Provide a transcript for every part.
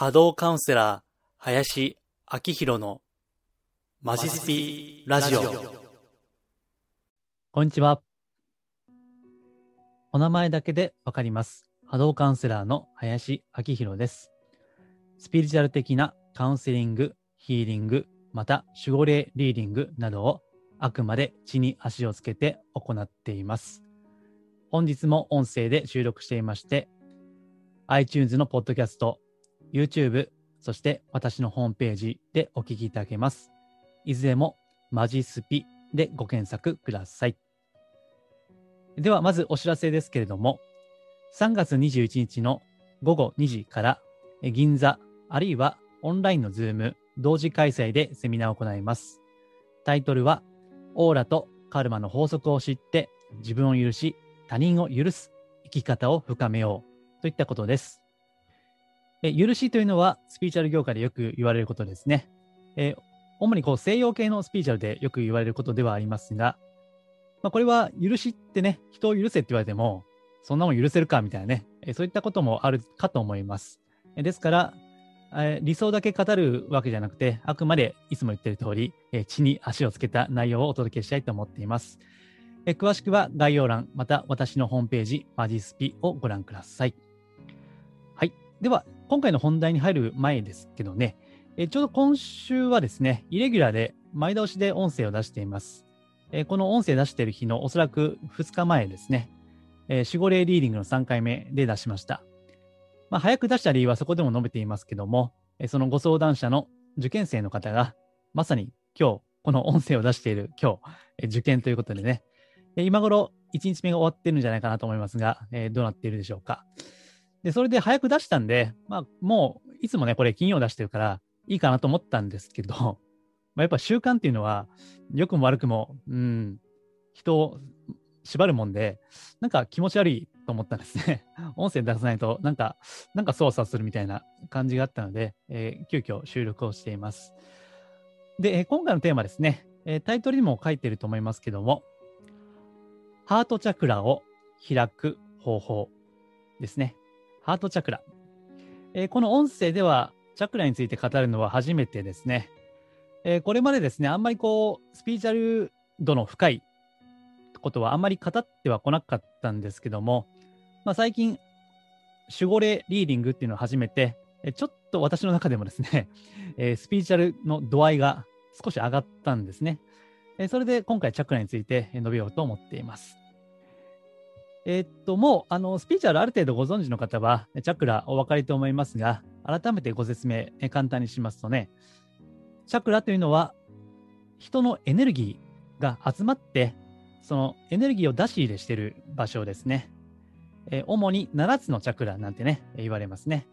波動カウンセラー、林明宏のマジスピラジオ。こんにちは。お名前だけでわかります。波動カウンセラーの林明宏です。スピリチュアル的なカウンセリング、ヒーリング、また守護霊リーディングなどをあくまで地に足をつけて行っています。本日も音声で収録していまして、iTunes のポッドキャスト、YouTube、そして私のホームページでお聞きいただけます。いずれもマジスピでご検索ください。では、まずお知らせですけれども、3月21日の午後2時から、銀座、あるいはオンラインのズーム、同時開催でセミナーを行います。タイトルは、オーラとカルマの法則を知って、自分を許し、他人を許す生き方を深めようといったことです。え許しというのは、スピリチュアル業界でよく言われることですね。え主にこう西洋系のスピリチュアルでよく言われることではありますが、まあ、これは許しってね、人を許せって言われても、そんなもん許せるかみたいなね、えそういったこともあるかと思います。えですから、え理想だけ語るわけじゃなくて、あくまでいつも言ってる通り、え地に足をつけた内容をお届けしたいと思っています。え詳しくは概要欄、また私のホームページ、マジスピをご覧ください。はい。では、今回の本題に入る前ですけどね、えちょうど今週はですね、イレギュラーで前倒しで音声を出しています。えこの音声出している日のおそらく2日前ですね、え守護霊リーディングの3回目で出しました。まあ、早く出した理由はそこでも述べていますけども、えそのご相談者の受験生の方が、まさに今日、この音声を出している今日、え受験ということでね、今頃1日目が終わってるんじゃないかなと思いますが、えどうなっているでしょうか。で、それで早く出したんで、まあ、もう、いつもね、これ金曜出してるから、いいかなと思ったんですけど、まあ、やっぱ習慣っていうのは、良くも悪くも、うん、人を縛るもんで、なんか気持ち悪いと思ったんですね。音声出さないと、なんか、なんか操作するみたいな感じがあったので、えー急遽収録をしています。で、えー今回のテーマですね、えータイトルにも書いてると思いますけども、ハートチャクラを開く方法ですね。ハートチャクラ。えーこの音声では、チャクラについて語るのは初めてですね。えーこれまでですね、あんまりこう、スピリチュアル度の深いことはあんまり語ってはこなかったんですけども、まあ、最近、守護霊リーディングっていうのを始めて、ちょっと私の中でもですね、えースピリチュアルの度合いが少し上がったんですね。えーそれで今回チャクラについて述べようと思っています。えーっと、もう、あの、スピリチュアルある程度ご存知の方は、チャクラお分かりと思いますが、改めてご説明、簡単にしますとね、チャクラというのは、人のエネルギーが集まって、そのエネルギーを出し入れしている場所ですね。えー主に7つのチャクラなんてね、言われますね。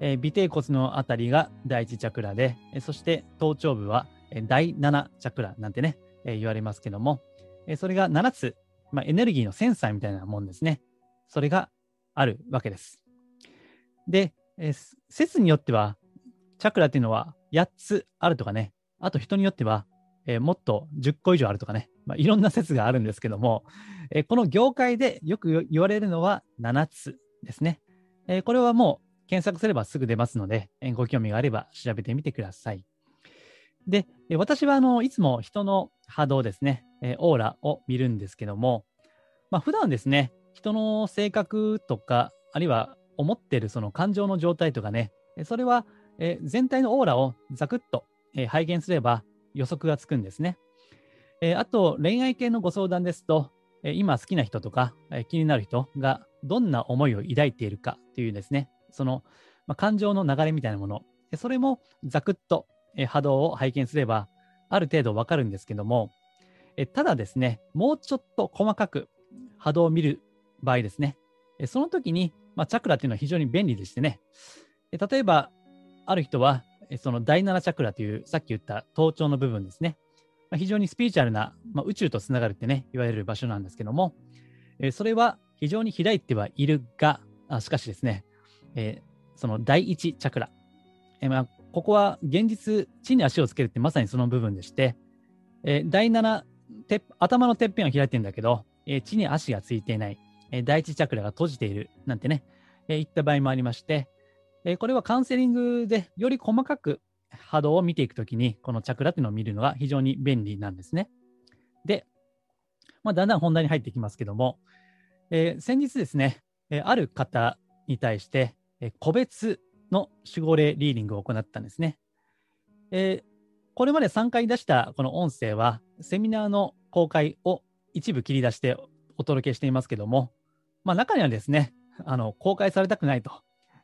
えー尾てい骨のあたりが第1チャクラで、えそして頭頂部は第7チャクラなんてね、え言われますけども、えそれが7つ、まあ、エネルギーのセンサーみたいなもんですね。それがあるわけです。で、え説によっては、チャクラっていうのは8つあるとかね、あと人によっては、えーもっと10個以上あるとかね、まあ、いろんな説があるんですけども、えーこの業界でよく言われるのは7つですね。えーこれはもう検索すればすぐ出ますので、えーご興味があれば調べてみてください。で、え私はあのいつも人の波動ですね、えーオーラを見るんですけども、まあ、普段ですね、人の性格とか、あるいは思ってるその感情の状態とかね、それは、えー全体のオーラをざくっと、えー拝見すれば予測がつくんですね。えーあと、恋愛系のご相談ですと、え今好きな人とか、え気になる人がどんな思いを抱いているかというですね、その、まあ、感情の流れみたいなもの、それもざくっと、え波動を拝見すれば、ある程度わかるんですけども、えただですね、もうちょっと細かく波動を見る場合ですね、えその時に、まあ、チャクラっていうのは非常に便利でしてね、え例えば、ある人は、その第7チャクラという、さっき言った頭頂の部分ですね、まあ、非常にスピリチュアルな、まあ、宇宙とつながるってね、言われる場所なんですけども、えそれは非常に開いてはいるが、あしかしですね、えその第一チャクラ、えまあ、ここは現実、地に足をつけるってまさにその部分でして、えー第7て、頭のてっぺんは開いてるんだけど、えー地に足がついていない、えー第一チャクラが閉じているなんてね、えーいった場合もありまして、えーこれはカウンセリングでより細かく波動を見ていくときに、このチャクラっていうのを見るのが非常に便利なんですね。で、まあ、だんだん本題に入っていきますけども、えー先日ですね、えーある方に対して、えー個別の守護霊リーディングを行ったんですね。えこれまで3回出したこの音声は、セミナーの公開を一部切り出してお届けしていますけども、まあ、中にはですね、あの公開されたくないと、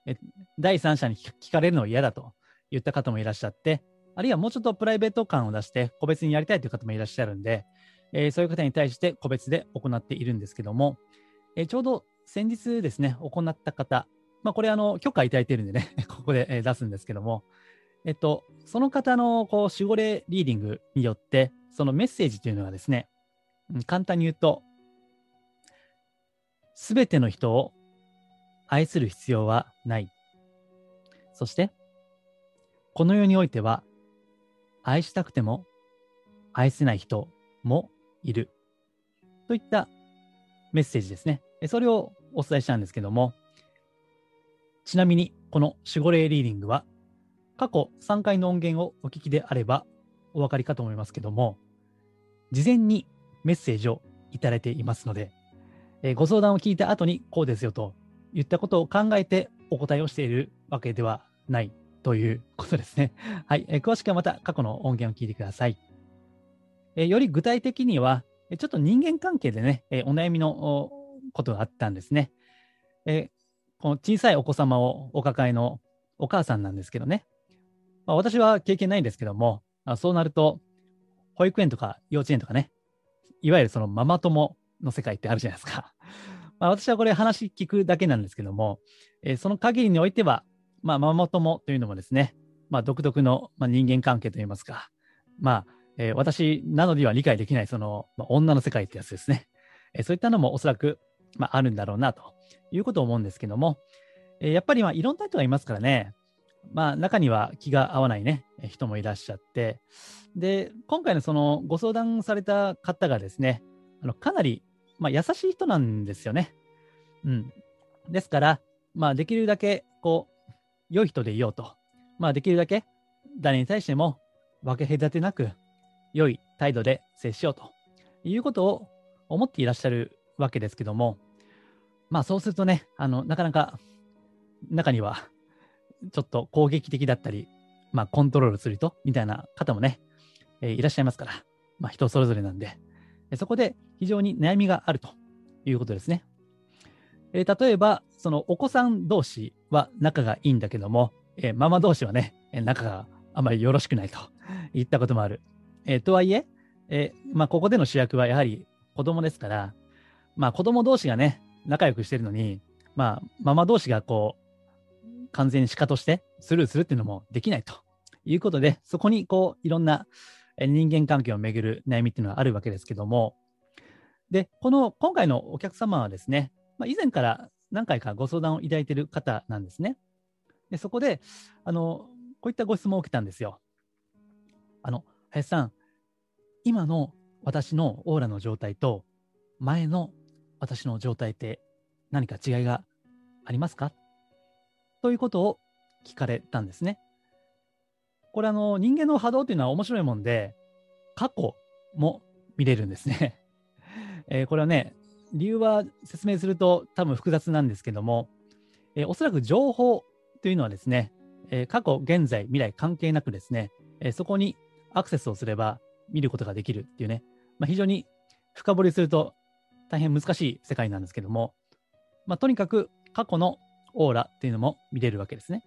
え第三者に聞かれるのは嫌だと言った方もいらっしゃって、あるいはもうちょっとプライベート感を出して個別にやりたいという方もいらっしゃるんで、えーそういう方に対して個別で行っているんですけども、えーちょうど先日ですね、行った方、まあ、これあの許可いただいているんでね、ここで出すんですけども、えっと、その方のこう守護霊リーディングによって、そのメッセージというのがですね、簡単に言うと、すべての人を愛する必要はない。そして、この世においては、愛したくても愛せない人もいる。といったメッセージですね。それをお伝えしたんですけども、ちなみに、この守護霊リーディングは、過去3回の音源をお聞きであればお分かりかと思いますけども、事前にメッセージをいただいていますので、えーご相談を聞いた後にこうですよと言ったことを考えてお答えをしているわけではないということですね。はい。えー詳しくはまた過去の音源を聞いてください。えーより具体的には、ちょっと人間関係でね、えお悩みのことがあったんですね。えこの小さいお子様をお抱えのお母さんなんですけどね。まあ、私は経験ないんですけども、あそうなると、保育園とか幼稚園とかね、いわゆるそのママ友の世界ってあるじゃないですか。まあ、私はこれ話聞くだけなんですけども、えーその限りにおいては、まあ、ママ友というのもですね、まあ、独特の、まあ、人間関係といいますか、まあ、えー私などには理解できないその、まあ、女の世界ってやつですね。えーそういったのもおそらく、まあ、あるんだろうなということを思うんですけども、えーやっぱりまあいろんな人がいますからね、まあ中には気が合わないね、人もいらっしゃって、で、今回のそのご相談された方がですね、あのかなり、まあ、優しい人なんですよね。うん。ですから、まあできるだけ、こう、良い人でいようと。まあできるだけ誰に対しても分け隔てなく、良い態度で接しようということを思っていらっしゃるわけですけども、まあそうするとね、あの、なかなか中にはちょっと攻撃的だったり、まあコントロールする人みたいな方もね、えーいらっしゃいますから、まあ人それぞれなんで、そこで非常に悩みがあるということですね。えー例えば、そのお子さん同士は仲がいいんだけども、えーママ同士はね、仲があまりよろしくないと言ったこともある。えーとはいえ、えまあ、ここでの主役はやはり子供ですから、まあ、子供同士がね、仲良くしてるのに、まあ、ママ同士がこう、完全に鹿としてスルーするっていうのもできないということで、そこにこう、いろんな人間関係をめぐる悩みっていうのはあるわけですけども、で、この今回のお客様はですね、まあ、以前から何回かご相談をいただいている方なんですね。で、そこで、あの、こういったご質問を受けたんですよ。あの、林さん、今の私のオーラの状態と前の私の状態って何か違いがありますか？ということを聞かれたんですね。これあの人間の波動というのは面白いもんで過去も見れるんですね。えーこれはね理由は説明すると多分複雑なんですけども、えーおそらく情報というのはですね、えー過去、現在、未来関係なくですね、えーそこにアクセスをすれば見ることができるっていうね、まあ、非常に深掘りすると大変難しい世界なんですけども、まあ、とにかく過去のオーラっていうのも見れるわけですね。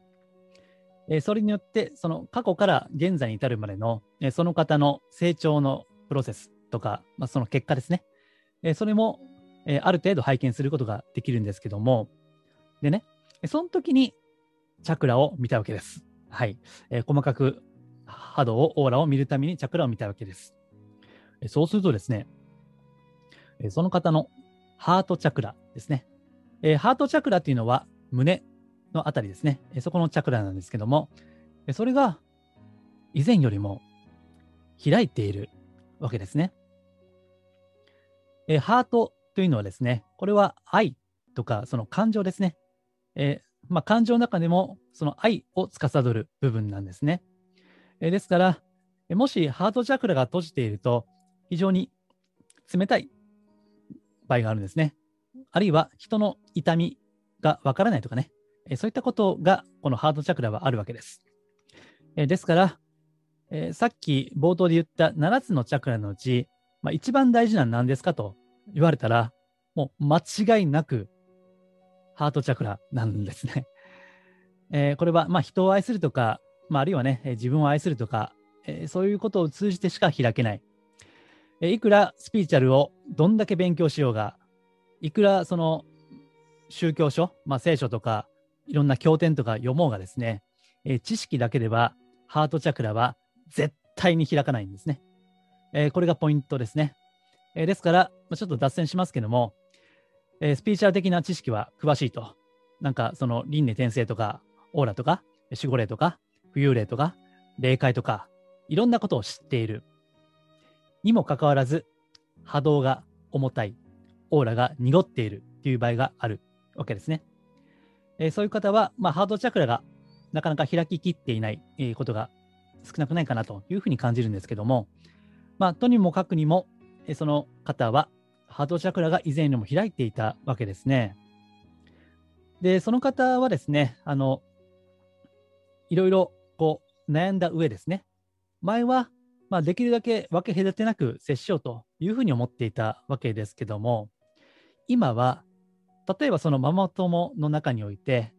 えそれによって、その過去から現在に至るまでの、えその方の成長のプロセスとか、まあ、その結果ですね。えそれも、えある程度拝見することができるんですけども、でね、その時にチャクラを見たわけです。はい。え細かく波動を、オーラを見るためにチャクラを見たわけです。えそうするとですね、えその方のハートチャクラですね。えハートチャクラっていうのは胸のあたりですね。そこのチャクラなんですけども、それが以前よりも開いているわけですね。えハートというのはですね、これは愛とかその感情ですね。えまあ、感情の中でもその愛を司る部分なんですね。えですから、もしハートチャクラが閉じていると、非常に冷たい場合があるんですね。あるいは人の痛みがわからないとかね、えそういったことがこのハートチャクラはあるわけです。えですから、えさっき冒頭で言った7つのチャクラのうち、まあ、一番大事なのは何ですかと言われたら、もう間違いなくハートチャクラなんですね。えーこれはまあ人を愛するとか、まあ、あるいはね、自分を愛するとか、えーそういうことを通じてしか開けない。えーいくらスピリチュアルをどんだけ勉強しようが、いくらその宗教書、まあ、聖書とかいろんな経典とか読もうがですね、えー知識だけではハートチャクラは絶対に開かないんですね。えーこれがポイントですね。えーですから、まあちょっと脱線しますけども、えスピリチュアル的な知識は詳しいと。なんかその輪廻転生とか、オーラとか、守護霊とか、浮遊霊とか、霊界とか、いろんなことを知っている。にもかかわらず、波動が重たい、オーラが濁っているという場合があるわけですね。えーそういう方は、まあ、ハートチャクラがなかなか開ききっていない、えことが少なくないかなというふうに感じるんですけども、まあ、とにもかくにも、えーその方はハートチャクラが以前よりも開いていたわけですね。で、その方はですね、あの、いろいろこう悩んだ上ですね、前は、まあ、できるだけ分け隔てなく接しようというふうに思っていたわけですけども、今は、例えばそのママ友の中において、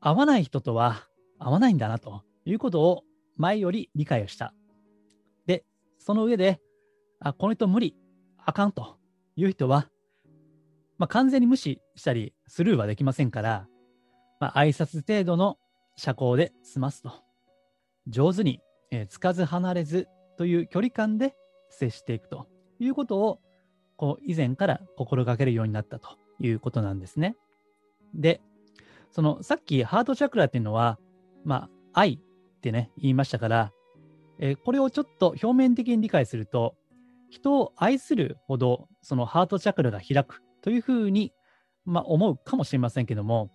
合わない人とは合わないんだなということを前より理解をした。で、その上で、あ、この人無理、あかんという人は、まあ、完全に無視したりスルーはできませんから、まあ、挨拶程度の社交で済ますと。上手に、えーつかず離れずという距離感で接していくということを、こう以前から心がけるようになったということなんですね。で、そのさっきハートチャクラっていうのは、まあ、愛ってね、言いましたから、えーこれをちょっと表面的に理解すると、人を愛するほど、そのハートチャクラが開くというふうに、まあ、思うかもしれませんけども、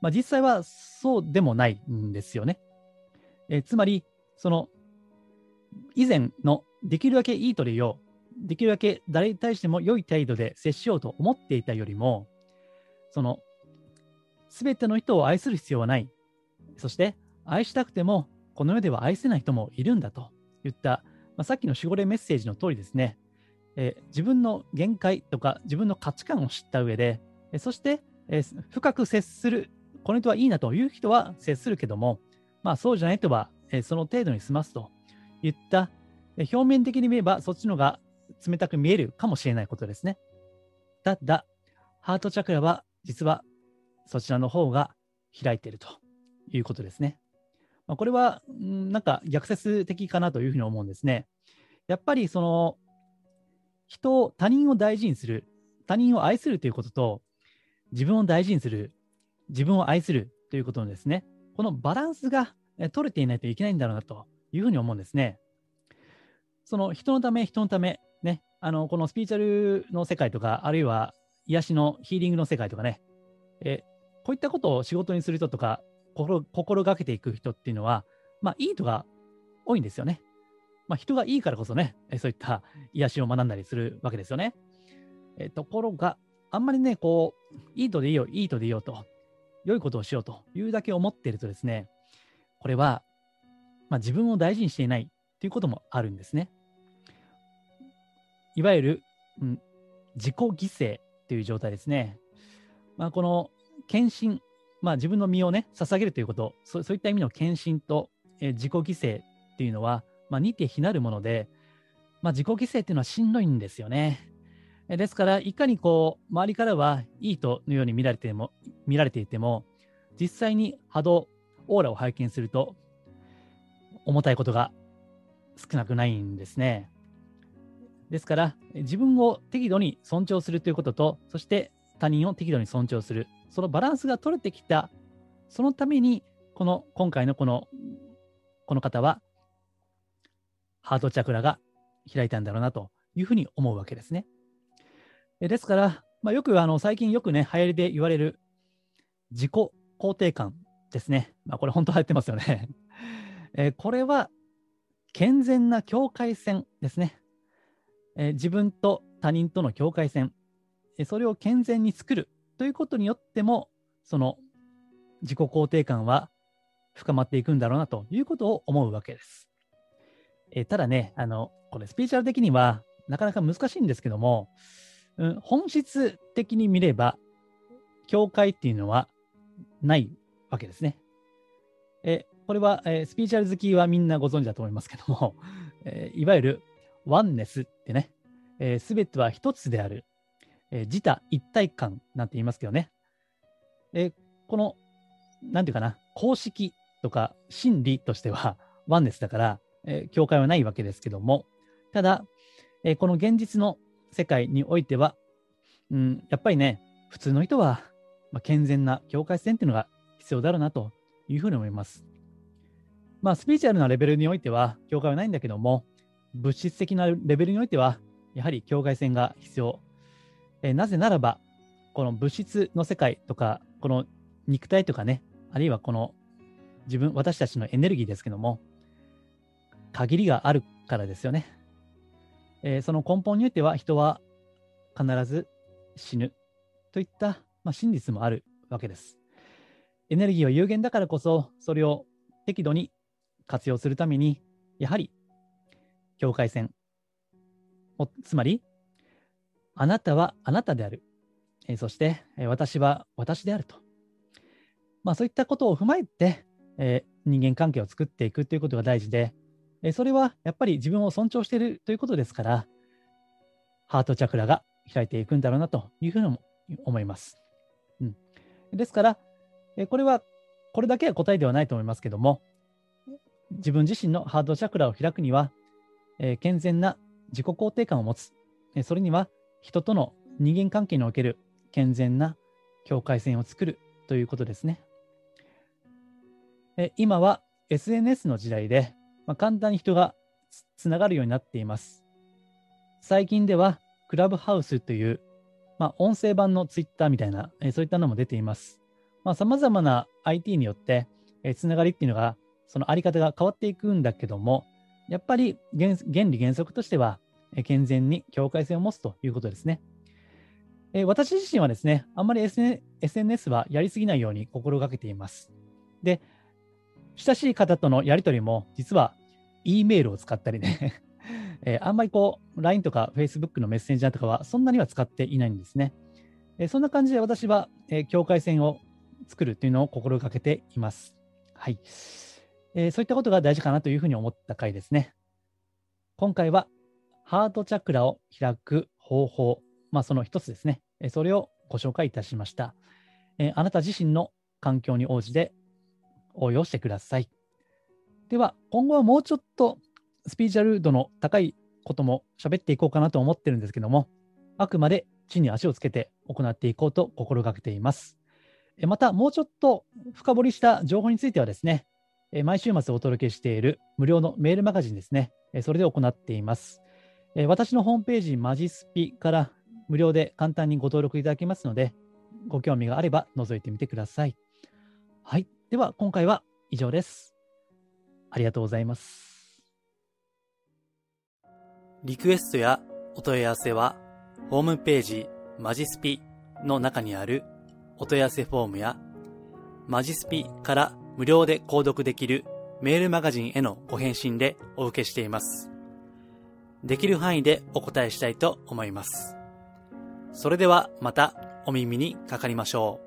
まあ、実際はそうでもないんですよね。えーつまり、その、以前のできるだけいいとでよう、できるだけ誰に対しても良い態度で接しようと思っていたよりも、その、すべての人を愛する必要はない。そして、愛したくても、この世では愛せない人もいるんだと。言った、まあ、さっきの守護霊メッセージの通りですね、えー自分の限界とか自分の価値観を知った上で、えーそして、えー深く接する、この人はいいなという人は接するけども、まあそうじゃない人は、えその程度に済ますといった、え表面的に見ればそっちのが冷たく見えるかもしれないことですね。ただ、ハートチャクラは実はそちらの方が開いているということですね。まあ、これは、んなんか逆説的かなというふうに思うんですね。やっぱりその人を、他人を大事にする、他人を愛するということと、自分を大事にする、自分を愛するということのですね、このバランスが取れていないといけないんだろうなというふうに思うんですね。その人のため、人のため、あのこのスピリチュアルの世界とか、あるいは癒しのヒーリングの世界とかね、えこういったことを仕事にする人とか、心心がけていく人っていうのは、まあ、いい人が多いんですよね。まあ、人がいいからこそね、そういった癒しを学んだりするわけですよね。えところが、あんまりね、こう、いい人でいいよ、いい人でいいよと、良いことをしようというだけ思っているとですね、これは、まあ、自分を大事にしていないということもあるんですね。いわゆる、うん、自己犠牲という状態ですね。まあ、この献身、まあ、自分の身をね、捧げるということ、そそういった意味の献身と、えー自己犠牲っていうのは、まあ、似て非なるもので、まあ、自己犠牲っていうのはしんどいんですよね。えですから、いかにこう、周りからはいいとのように見られても、見られていても、実際に波動、オーラを拝見すると、重たいことが少なくないんですね。ですから、自分を適度に尊重するということと、そして他人を適度に尊重する、そのバランスが取れてきた、そのために、この今回のこのこの方は、ハートチャクラが開いたんだろうなというふうに思うわけですね。ですから、まあ、よくあの最近よくね、流行りで言われる自己肯定感ですね。まあ、これ本当流行ってますよね。えこれは健全な境界線ですね。えー自分と他人との境界線、えそれを健全に作るということによっても、その自己肯定感は深まっていくんだろうなということを思うわけです。えただね、あの、これスピーチャル的にはなかなか難しいんですけども、うん、本質的に見れば、境界っていうのはないわけですね。えこれは、えースピーチャル好きはみんなご存知だと思いますけども、えーいわゆるワンネスってね、す、べ、ては一つである、えー自他一体感なんて言いますけどね。えーこの、なんていうかな、公式とか真理としてはワンネスだから、えー境界はないわけですけども、ただ、えーこの現実の世界においては、うん、やっぱりね、普通の人は、まあ、健全な境界線っていうのが必要だろうなというふうに思います。まあ、スピーチュアルなレベルにおいては境界はないんだけども、物質的なレベルにおいては、やはり境界線が必要。えなぜならば、この物質の世界とか、この肉体とかね、あるいはこの自分、私たちのエネルギーですけども、限りがあるからですよね。えーその根本においては人は必ず死ぬといった、まあ、真実もあるわけです。エネルギーは有限だからこそ、それを適度に活用するために、やはり境界線を、つまり、あなたはあなたである。えそして、え私は私であると。まあそういったことを踏まえて、え人間関係を作っていくということが大事で、えそれはやっぱり自分を尊重しているということですから、ハートチャクラが開いていくんだろうなというふうにも思います。うん、ですから、えこれは、これだけは答えではないと思いますけども、自分自身のハートチャクラを開くには、え健全な自己肯定感を持つ。えそれには、人との人間関係における健全な境界線を作るということですね。え今は SNS の時代で、まあ、簡単に人がつながるようになっています。最近では、クラブハウスという、まあ、音声版のツイッターみたいな、えそういったのも出ています。さまあ、様々な IT によって、えつながりっていうのが、そのあり方が変わっていくんだけども、やっぱり原理原則としては、健全に境界線を持つということですね。え私自身はですね、あんまり SNS はやりすぎないように心がけています。で、親しい方とのやりとりも、実は E メールを使ったりね、えあんまりこう、LINE とか Facebook のメッセンジャーとかは、そんなには使っていないんですね。えそんな感じで私は、え境界線を作るというのを心がけています。はい、えーそういったことが大事かなというふうに思った回ですね。今回は、ハートチャクラを開く方法、まあ、その一つですね。えそれをご紹介いたしました。えーあなた自身の環境に応じて応用してください。では、今後はもうちょっとスピーチャル度の高いことも喋っていこうかなと思ってるんですけども、あくまで地に足をつけて行っていこうと心がけています。また、もうちょっと深掘りした情報についてはですね、毎週末お届けしている無料のメールマガジンですね、それで行っています。私のホームページ、マジスピから無料で簡単にご登録いただけますので、ご興味があれば覗いてみてください。はい。では、今回は以上です。ありがとうございます。リクエストやお問い合わせは、ホームページマジスピの中にあるお問い合わせフォームや、マジスピから無料で購読できるメールマガジンへのご返信でお受けしています。できる範囲でお答えしたいと思います。それではまたお耳にかかりましょう。